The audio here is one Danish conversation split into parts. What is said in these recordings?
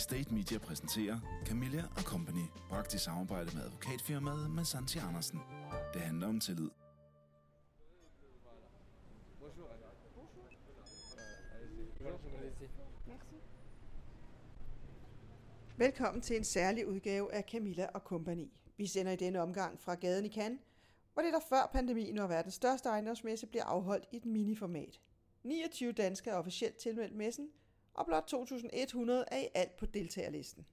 State Media præsenterer Camilla og Company, bragt i samarbejde med advokatfirmaet Massanti Andersen. Det handler om tillid. Velkommen til en særlig udgave af Camilla og Company. Vi sender i denne omgang fra gaden i Cannes, hvor det der før pandemien var verdens største ejendomsmesse bliver afholdt i et miniformat. 29 danskere er officielt tilmeldt messen, og blot 2.100 er i alt på deltagerlisten.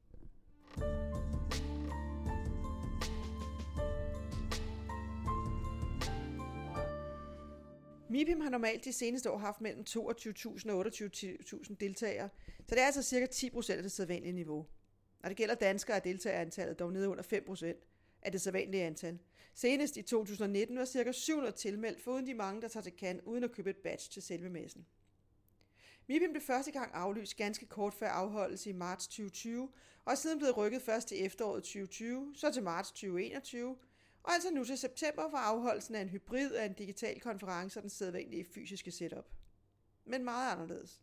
MIPIM har normalt de seneste år haft mellem 22.000 og 28.000 deltagere, så det er altså cirka 10% af det sædvanlige niveau. Når det gælder danskere, er deltagerantallet dog nede under 5% af det sædvanlige antal. Senest i 2019 var cirka 700 tilmeldt, foruden de mange, der tager til kan uden at købe et badge til selve messen. MIPIM blev første gang aflyst ganske kort før afholdelse i marts 2020, og er siden blevet rykket først til efteråret 2020, så til marts 2021, og altså nu til september for afholdelsen af en hybrid af en digital konference og den sædvanlige fysiske setup. Men meget anderledes.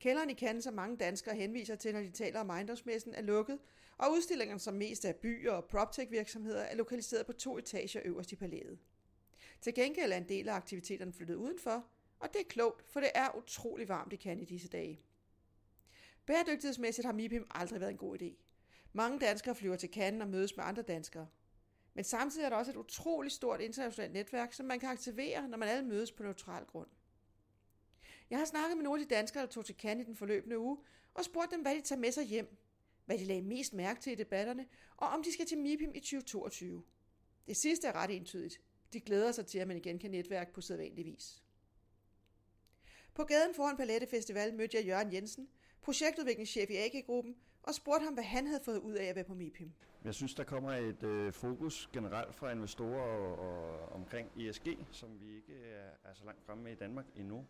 Kælderen i Cannes, som mange danskere henviser til, når de taler om ejendomsmessen, er lukket, og udstillingerne, som mest er byer og proptech-virksomheder, er lokaliseret på to etager øverst i palæet. Til gengæld er en del af aktiviteterne flyttet udenfor, og det er klogt, for det er utrolig varmt i Cannes i disse dage. Bæredygtighedsmæssigt har MIPIM aldrig været en god idé. Mange danskere flyver til Cannes og mødes med andre danskere. Men samtidig er der også et utroligt stort internationalt netværk, som man kan aktivere, når man alle mødes på neutral grund. Jeg har snakket med nogle af de danskere, der tog til Cannes i den forløbende uge, og spurgt dem, hvad de tager med sig hjem, hvad de lagde mest mærke til i debatterne, og om de skal til MIPIM i 2022. Det sidste er ret entydigt. De glæder sig til, at man igen kan netværke på sædvanlig vis. På gaden foran Palette Festival mødte jeg Jørgen Jensen, projektudviklingschef i AG-gruppen, og spurgte ham, hvad han havde fået ud af at være på MIPIM. Jeg synes, der kommer et øh, fokus generelt fra investorer og, og omkring ESG, som vi ikke er, er så langt fremme med i Danmark endnu.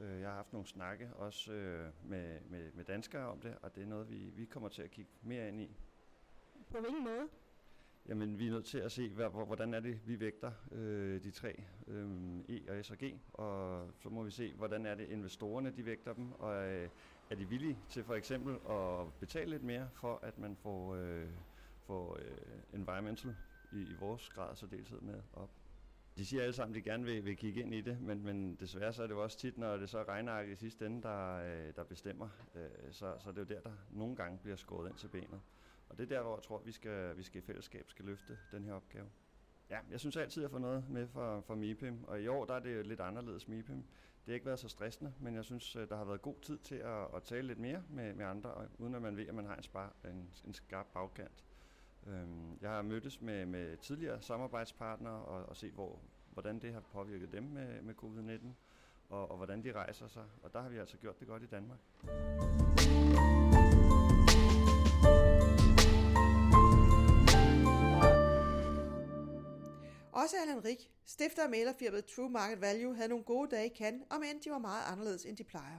Øh, jeg har haft nogle snakke også øh, med, med, med danskere om det, og det er noget, vi, vi kommer til at kigge mere ind i. På hvilken måde? Jamen, vi er nødt til at se, hvordan er det, vi vægter øh, de tre, øh, E og S og G, og så må vi se, hvordan er det, investorerne de vægter dem, og øh, er de villige til for eksempel at betale lidt mere for, at man får, øh, får øh, environmental i, i vores grad så deltid med op. De siger alle sammen, at de gerne vil, vil kigge ind i det, men, men desværre så er det jo også tit, når det så regner i sidste ende, der, øh, der bestemmer. Øh, så, så det er jo der, der nogle gange bliver skåret ind til benet. Og det er der, hvor jeg tror, vi skal, vi skal i fællesskab skal løfte den her opgave. Ja, jeg synes altid, jeg får noget med fra, fra MIPIM, og i år der er det lidt anderledes MIPIM. Det har ikke været så stressende, men jeg synes, øh, der har været god tid til at, at tale lidt mere med, med andre, uden at man ved, at man har en, spar, en, en skarp bagkant. Øhm, jeg har mødtes med, med tidligere samarbejdspartnere og, og set, hvor, hvordan det har påvirket dem med, med covid-19, og, og hvordan de rejser sig. Og der har vi altså gjort det godt i Danmark. Også Allan Rik, stifter af malerfirmaet True Market Value, havde nogle gode dage i Cannes, om end de var meget anderledes, end de plejer.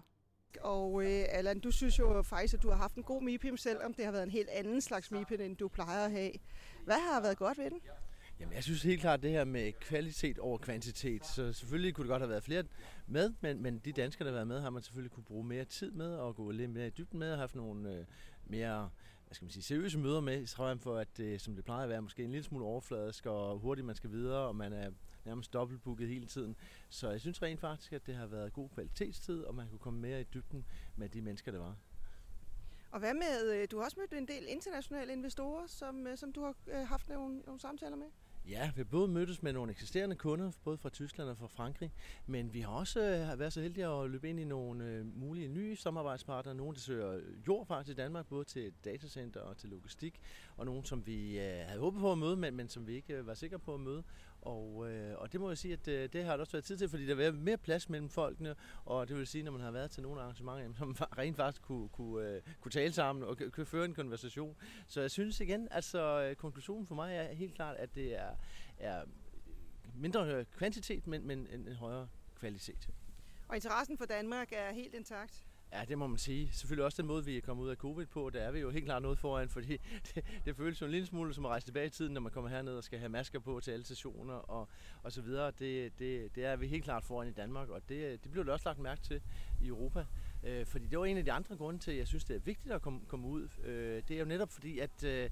Og øh, Allan, du synes jo faktisk, at du har haft en god MIPIM, selvom det har været en helt anden slags MIPIM, end du plejer at have. Hvad har været godt ved den? Jamen, jeg synes helt klart det her med kvalitet over kvantitet. Så selvfølgelig kunne det godt have været flere med, men, men de danskere, der har været med, har man selvfølgelig kunne bruge mere tid med og gå lidt mere i dybden med og haft nogle øh, mere hvad skal man sige, seriøse møder med, så for, at det, som det plejer at være, måske en lille smule overfladisk og hurtigt man skal videre, og man er nærmest dobbeltbooket hele tiden. Så jeg synes rent faktisk, at det har været god kvalitetstid, og man kunne komme mere i dybden med de mennesker, der var. Og hvad med, øh, du har også mødt en del internationale investorer, som, øh, som du har haft nogle, nogle samtaler med? Ja, vi har både mødtes med nogle eksisterende kunder, både fra Tyskland og fra Frankrig, men vi har også øh, været så heldige at løbe ind i nogle øh, mulige nye samarbejdspartnere. Nogle, der søger jord faktisk i Danmark, både til datacenter og til logistik, og nogle, som vi øh, havde håbet på at møde, men, men som vi ikke var sikre på at møde. Og, øh, og det må jeg sige, at øh, det har der også været tid til, fordi der vil være mere plads mellem folkene, og det vil sige, når man har været til nogle arrangementer, jamen, som rent faktisk kunne, kunne, øh, kunne tale sammen og kunne føre en konversation. Så jeg synes igen, altså øh, konklusionen for mig er helt klart, at det er, er mindre kvantitet, men, men en, en højere kvalitet. Og interessen for Danmark er helt intakt? Ja, det må man sige. Selvfølgelig også den måde, vi er kommet ud af covid på, der er vi jo helt klart noget foran, fordi det, det føles jo en lille smule som at rejse tilbage i tiden, når man kommer herned og skal have masker på til alle stationer og, og så videre. Det, det, det er vi helt klart foran i Danmark, og det, det bliver det også lagt mærke til i Europa. Øh, fordi det var en af de andre grunde til, at jeg synes, det er vigtigt at komme, komme ud. Øh, det er jo netop fordi, at øh,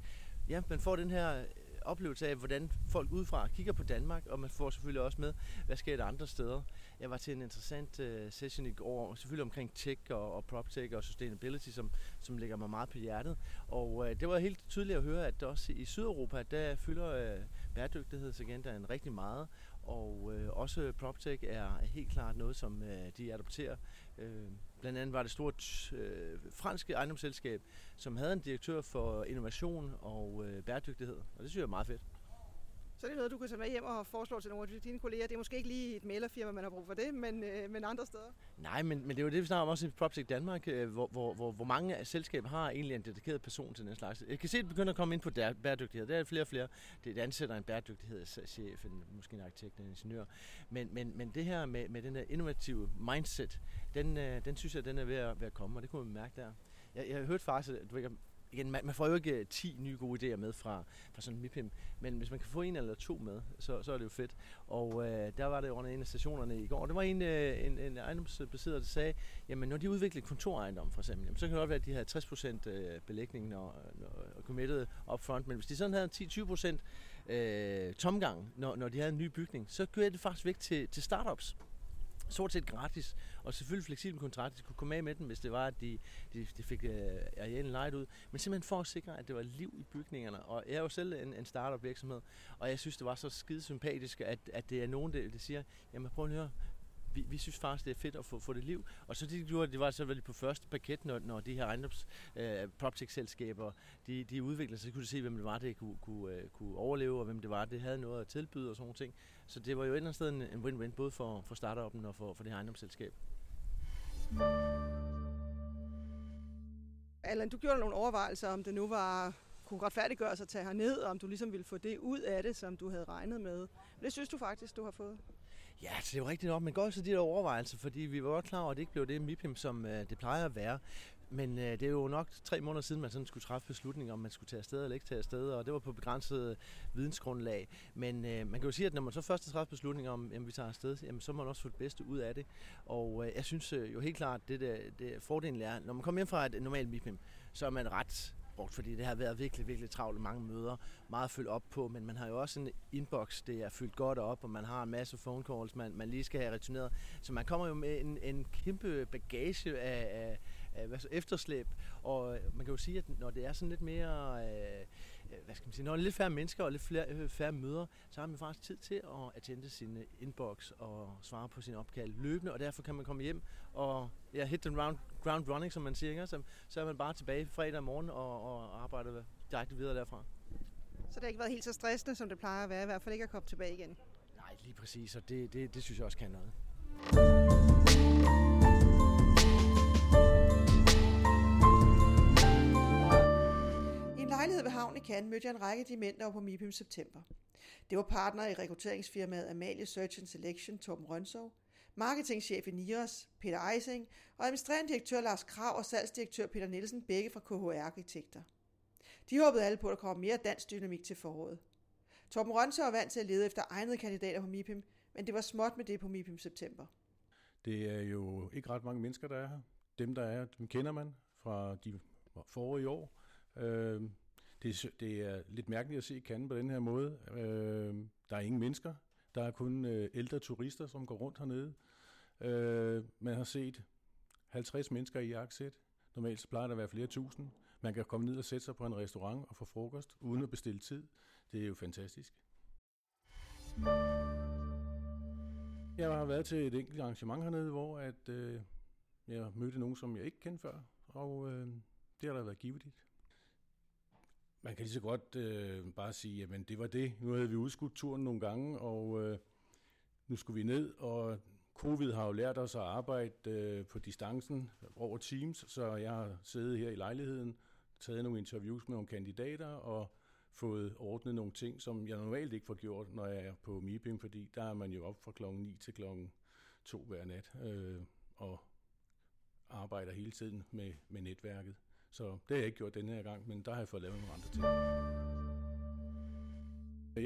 ja, man får den her oplevelse af, hvordan folk udefra kigger på Danmark, og man får selvfølgelig også med, hvad sker der andre steder. Jeg var til en interessant uh, session i går, selvfølgelig omkring tech og, og PropTech og sustainability, som, som ligger mig meget på hjertet. Og uh, det var helt tydeligt at høre, at også i Sydeuropa, der fylder øh, uh, bæredygtighedsagendaen rigtig meget, og uh, også PropTech er helt klart noget, som uh, de adopterer. Uh, blandt andet var det stort uh, franske ejendomsselskab, som havde en direktør for innovation og uh, bæredygtighed, og det synes jeg er meget fedt. Så det er noget, du kan tage med hjem og foreslå til nogle af dine kolleger. Det er måske ikke lige et malerfirma, man har brug for det, men, øh, men andre steder. Nej, men, men det er jo det, vi snakker om også i PropTech Danmark, øh, hvor, hvor, hvor, hvor mange af selskaber har egentlig en dedikeret person til den slags. Jeg kan se, at det begynder at komme ind på der, bæredygtighed. Der er flere og flere. Det ansætter en bæredygtighedschef, en, måske en arkitekt, en ingeniør. Men, men, men det her med, med den der innovative mindset, den, øh, den synes jeg, den er ved at, ved at komme, og det kunne man mærke der. Jeg, jeg har hørt faktisk, at du ved, igen, man, man får jo ikke øh, 10 nye gode idéer med fra, fra sådan en MIPIM, men hvis man kan få en eller to med, så, så er det jo fedt. Og øh, der var det under en af stationerne i går, og det var en, øh, en, en ejendomsbesidder, der sagde, jamen når de udvikler kontorejendom for eksempel, jamen, så kan det godt være, at de havde 60% øh, belægning når, når committed up front, men hvis de sådan havde 10-20% øh, tomgang, når, når de havde en ny bygning, så gør det faktisk væk til, til startups stort set gratis, og selvfølgelig fleksibel kontrakt. De kunne komme af med den, hvis det var, at de, de, de fik øh, arealen lejet ud. Men simpelthen for at sikre, at det var liv i bygningerne. Og jeg er jo selv en, en startup virksomhed, og jeg synes, det var så skide sympatisk, at, at det er nogen, der, der siger, jamen prøv at høre, vi, vi synes faktisk, det er fedt at få, få det liv. Og så det gjorde, det var så på første paket, når, når de her ejendoms øh, PropTech-selskaber, de, de udviklede sig, så kunne de se, hvem det var, det kunne, kunne, øh, kunne overleve, og hvem det var, det havde noget at tilbyde og sådan ting. Så det var jo et eller andet sted en win-win, både for, for startupen og for, for det her ejendomsselskab. Allan, du gjorde nogle overvejelser, om det nu var kunne retfærdiggøre sig at tage herned, og om du ligesom ville få det ud af det, som du havde regnet med. Men det synes du faktisk, du har fået? Ja, det er jo rigtigt nok, men godt så de der overvejelser, fordi vi var godt klar over, at det ikke blev det MIPIM, som øh, det plejer at være. Men øh, det er jo nok tre måneder siden, man sådan skulle træffe beslutning om, man skulle tage afsted eller ikke tage afsted, og det var på begrænset øh, vidensgrundlag. Men øh, man kan jo sige, at når man så først har træffet beslutning om, at vi tager afsted, jamen, så må man også få det bedste ud af det. Og øh, jeg synes øh, jo helt klart, det, der, det fordelen er, når man kommer hjem fra et normalt MIPIM, så er man ret brugt, fordi det har været virkelig, virkelig travlt mange møder, meget at følge op på, men man har jo også en inbox, det er fyldt godt op, og man har en masse phone calls, man, man lige skal have returneret. Så man kommer jo med en, en kæmpe bagage af, af, af hvad så, efterslæb, og øh, man kan jo sige, at når det er sådan lidt mere... Øh, øh hvad skal man sige, når der er lidt færre mennesker og lidt flere, øh, færre møder, så har man faktisk tid til at attende sin øh, inbox og svare på sin opkald løbende, og derfor kan man komme hjem og ja, hit the round ground running, som man siger, ikke? Så, så er man bare tilbage fredag morgen og, og arbejder direkte videre derfra. Så det har ikke været helt så stressende, som det plejer at være, i hvert fald ikke at komme tilbage igen? Nej, lige præcis, og det, det, det synes jeg også kan noget. lejlighed ved havnen i Cannes mødte jeg en række af de mænd, der var på MIPIM september. Det var partner i rekrutteringsfirmaet Amalie Search and Selection, Torben Rønsov, marketingchef i NIOS, Peter Eising, og administrerende direktør Lars Krav og salgsdirektør Peter Nielsen, begge fra KHR Arkitekter. De håbede alle på, at der kommer mere dansk dynamik til foråret. Torben Rønse var vant til at lede efter egnede kandidater på MIPIM, men det var småt med det på MIPIM september. Det er jo ikke ret mange mennesker, der er her. Dem, der er, dem kender man fra de forrige år. Øh, det, det er lidt mærkeligt at se Cannes på den her måde. Øh, der er ingen mennesker. Der er kun øh, ældre turister, som går rundt hernede. Øh, man har set 50 mennesker i jakkesæt. Normalt så plejer der at være flere tusind. Man kan komme ned og sætte sig på en restaurant og få frokost, uden at bestille tid. Det er jo fantastisk. Jeg har været til et enkelt arrangement hernede, hvor at, øh, jeg mødte nogen, som jeg ikke kendte før, og øh, det har da været givetigt. Man kan lige så godt øh, bare sige, at det var det. Nu havde vi udskudt turen nogle gange, og øh, nu skulle vi ned, og covid har jo lært os at arbejde øh, på distancen over Teams, så jeg har siddet her i lejligheden, taget nogle interviews med nogle kandidater, og fået ordnet nogle ting, som jeg normalt ikke får gjort, når jeg er på MIPIM, fordi der er man jo op fra klokken 9 til klokken 2 hver nat, øh, og arbejder hele tiden med, med netværket. Så det har jeg ikke gjort denne her gang, men der har jeg fået lavet nogle andre ting.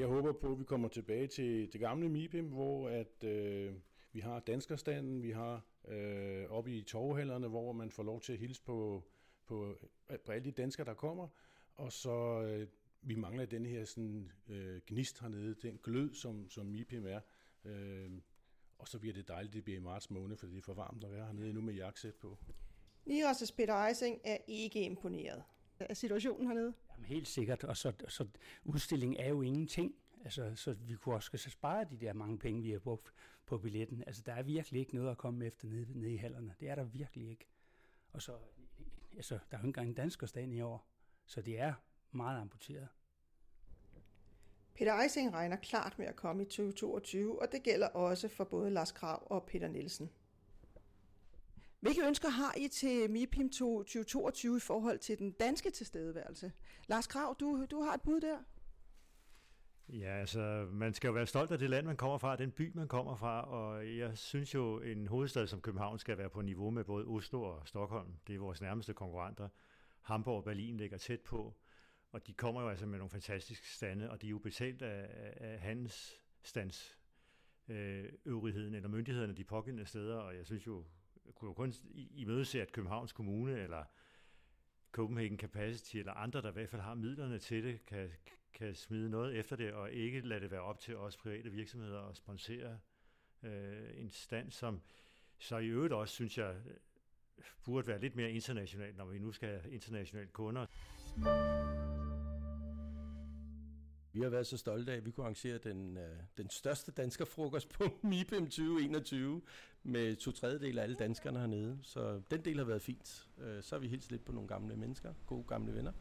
Jeg håber på, at vi kommer tilbage til det gamle MIPIM, hvor at, øh, vi har danskerstanden, vi har øh, op i torvhælderne, hvor man får lov til at hilse på, på, på alle de danskere, der kommer. Og så øh, vi mangler den her sådan, øh, gnist hernede, den glød, som, som MIPIM er. Øh, og så bliver det dejligt, det bliver i marts måned, for det er for varmt at være hernede nu med jakkesæt på. Niras' Peter Eising er ikke imponeret af situationen hernede. Jamen helt sikkert, og så, så udstillingen er jo ingenting. Altså, så vi kunne også altså, spare de der mange penge, vi har brugt på billetten. Altså, der er virkelig ikke noget at komme efter nede, nede i hallerne. Det er der virkelig ikke. Og så, altså, der er jo ikke engang en danskerstand i år, så det er meget amputeret. Peter Eising regner klart med at komme i 2022, og det gælder også for både Lars Krav og Peter Nielsen. Hvilke ønsker har I til MIPIM 2022 i forhold til den danske tilstedeværelse? Lars Krav, du, du har et bud der. Ja, altså, man skal jo være stolt af det land, man kommer fra, den by, man kommer fra, og jeg synes jo, en hovedstad som København skal være på niveau med både Oslo og Stockholm. Det er vores nærmeste konkurrenter. Hamburg og Berlin ligger tæt på, og de kommer jo altså med nogle fantastiske stande, og de er jo betalt af, af handelsstands øvrigheden øh, eller myndighederne de pågældende steder, og jeg synes jo, jeg kunne jo kun i møde se, at Københavns Kommune eller Copenhagen Capacity eller andre, der i hvert fald har midlerne til det, kan, kan smide noget efter det, og ikke lade det være op til os private virksomheder at sponsere øh, en stand, som så i øvrigt også, synes jeg, burde være lidt mere internationalt, når vi nu skal have internationale kunder. Vi har været så stolte af, at vi kunne arrangere den, øh, den største danskerfrokost på MIPEM 2021 med to tredjedel af alle danskerne hernede. Så den del har været fint. Øh, så har vi helt lidt på nogle gamle mennesker, gode gamle venner.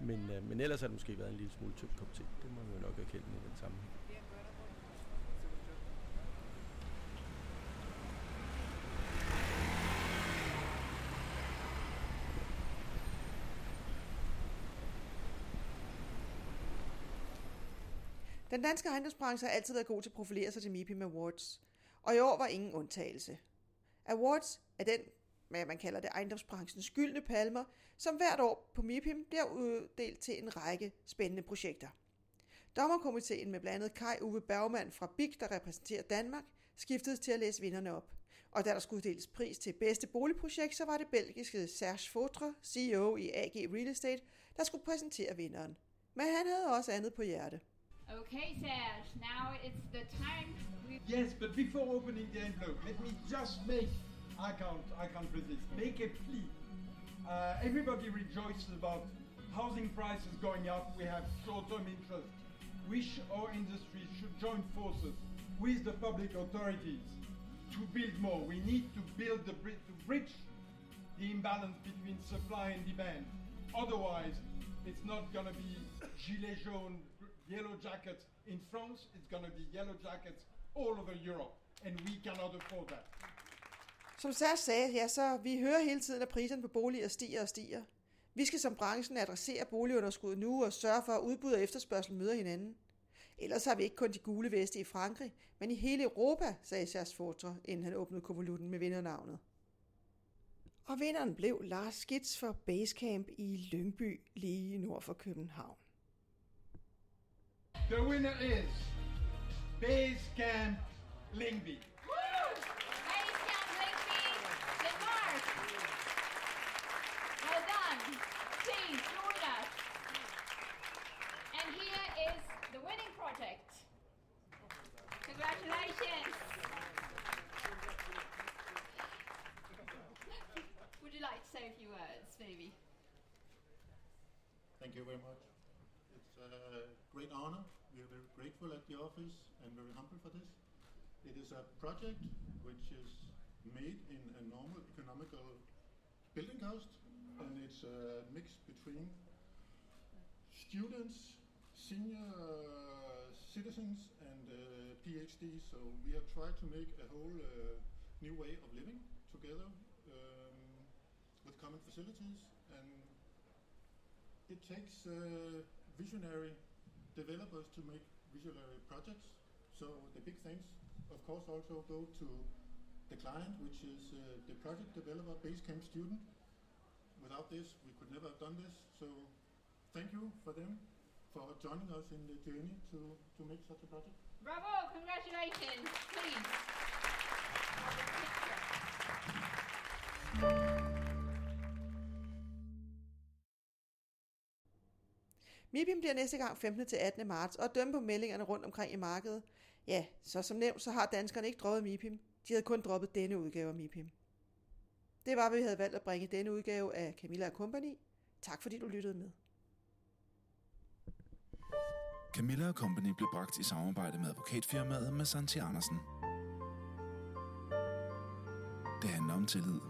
Men, øh, men ellers har det måske været en lille smule tynd kop te. Det må vi jo nok erkende i den sammenhæng. Den danske ejendomsbranche har altid været god til at profilere sig til MIPIM Awards, og i år var ingen undtagelse. Awards er den, hvad man kalder det, ejendomsbranchens gyldne palmer, som hvert år på MIPIM bliver uddelt til en række spændende projekter. Dommerkomiteen med blandt andet Kai Uwe Bergmann fra BIG, der repræsenterer Danmark, skiftede til at læse vinderne op. Og da der skulle deles pris til bedste boligprojekt, så var det belgiske Serge Fautre, CEO i AG Real Estate, der skulle præsentere vinderen. Men han havde også andet på hjerte. Okay, Serge, now it's the time. Yes, but before opening the envelope, let me just make, I can't, I can't resist, make a plea. Uh, everybody rejoices about housing prices going up. We have short-term interest. Wish our industry should join forces with the public authorities to build more. We need to build the bridge to bridge the imbalance between supply and demand. Otherwise, it's not going to be gilet jaune yellow jackets in France, it's going to be yellow jackets all over Europe, and we cannot afford that. Som Sær sagde, ja, så vi hører hele tiden, at priserne på boliger stiger og stiger. Vi skal som branchen adressere boligunderskuddet nu og sørge for, at udbud og efterspørgsel møder hinanden. Ellers har vi ikke kun de gule veste i Frankrig, men i hele Europa, sagde Sers Fortre, inden han åbnede konvolutten med vindernavnet. Og vinderen blev Lars Skits for Basecamp i Lyngby, lige nord for København. The winner is Base Camp Lingby. Denmark. Well done. Please join us. And here is the winning project. Congratulations. Would you like to say a few words, maybe? Thank you very much. It's a great honor. We are very grateful at the office and very humble for this. It is a project which is made in a normal economical building cost and it's a mix between students, senior uh, citizens and uh, PhDs. So we have tried to make a whole uh, new way of living together um, with common facilities and it takes uh, visionary developers to make visionary projects. So the big thanks, of course, also go to the client, which is uh, the project developer, Basecamp student. Without this, we could never have done this. So thank you for them for joining us in the journey to, to make such a project. Bravo, congratulations. Please. MIPIM bliver næste gang 15. til 18. marts, og dømme på meldingerne rundt omkring i markedet. Ja, så som nævnt, så har danskerne ikke droppet MIPIM. De havde kun droppet denne udgave af MIPIM. Det var, hvad vi havde valgt at bringe denne udgave af Camilla Company. Tak fordi du lyttede med. Camilla Company blev bragt i samarbejde med advokatfirmaet med Santi Andersen. Det handler om tillid.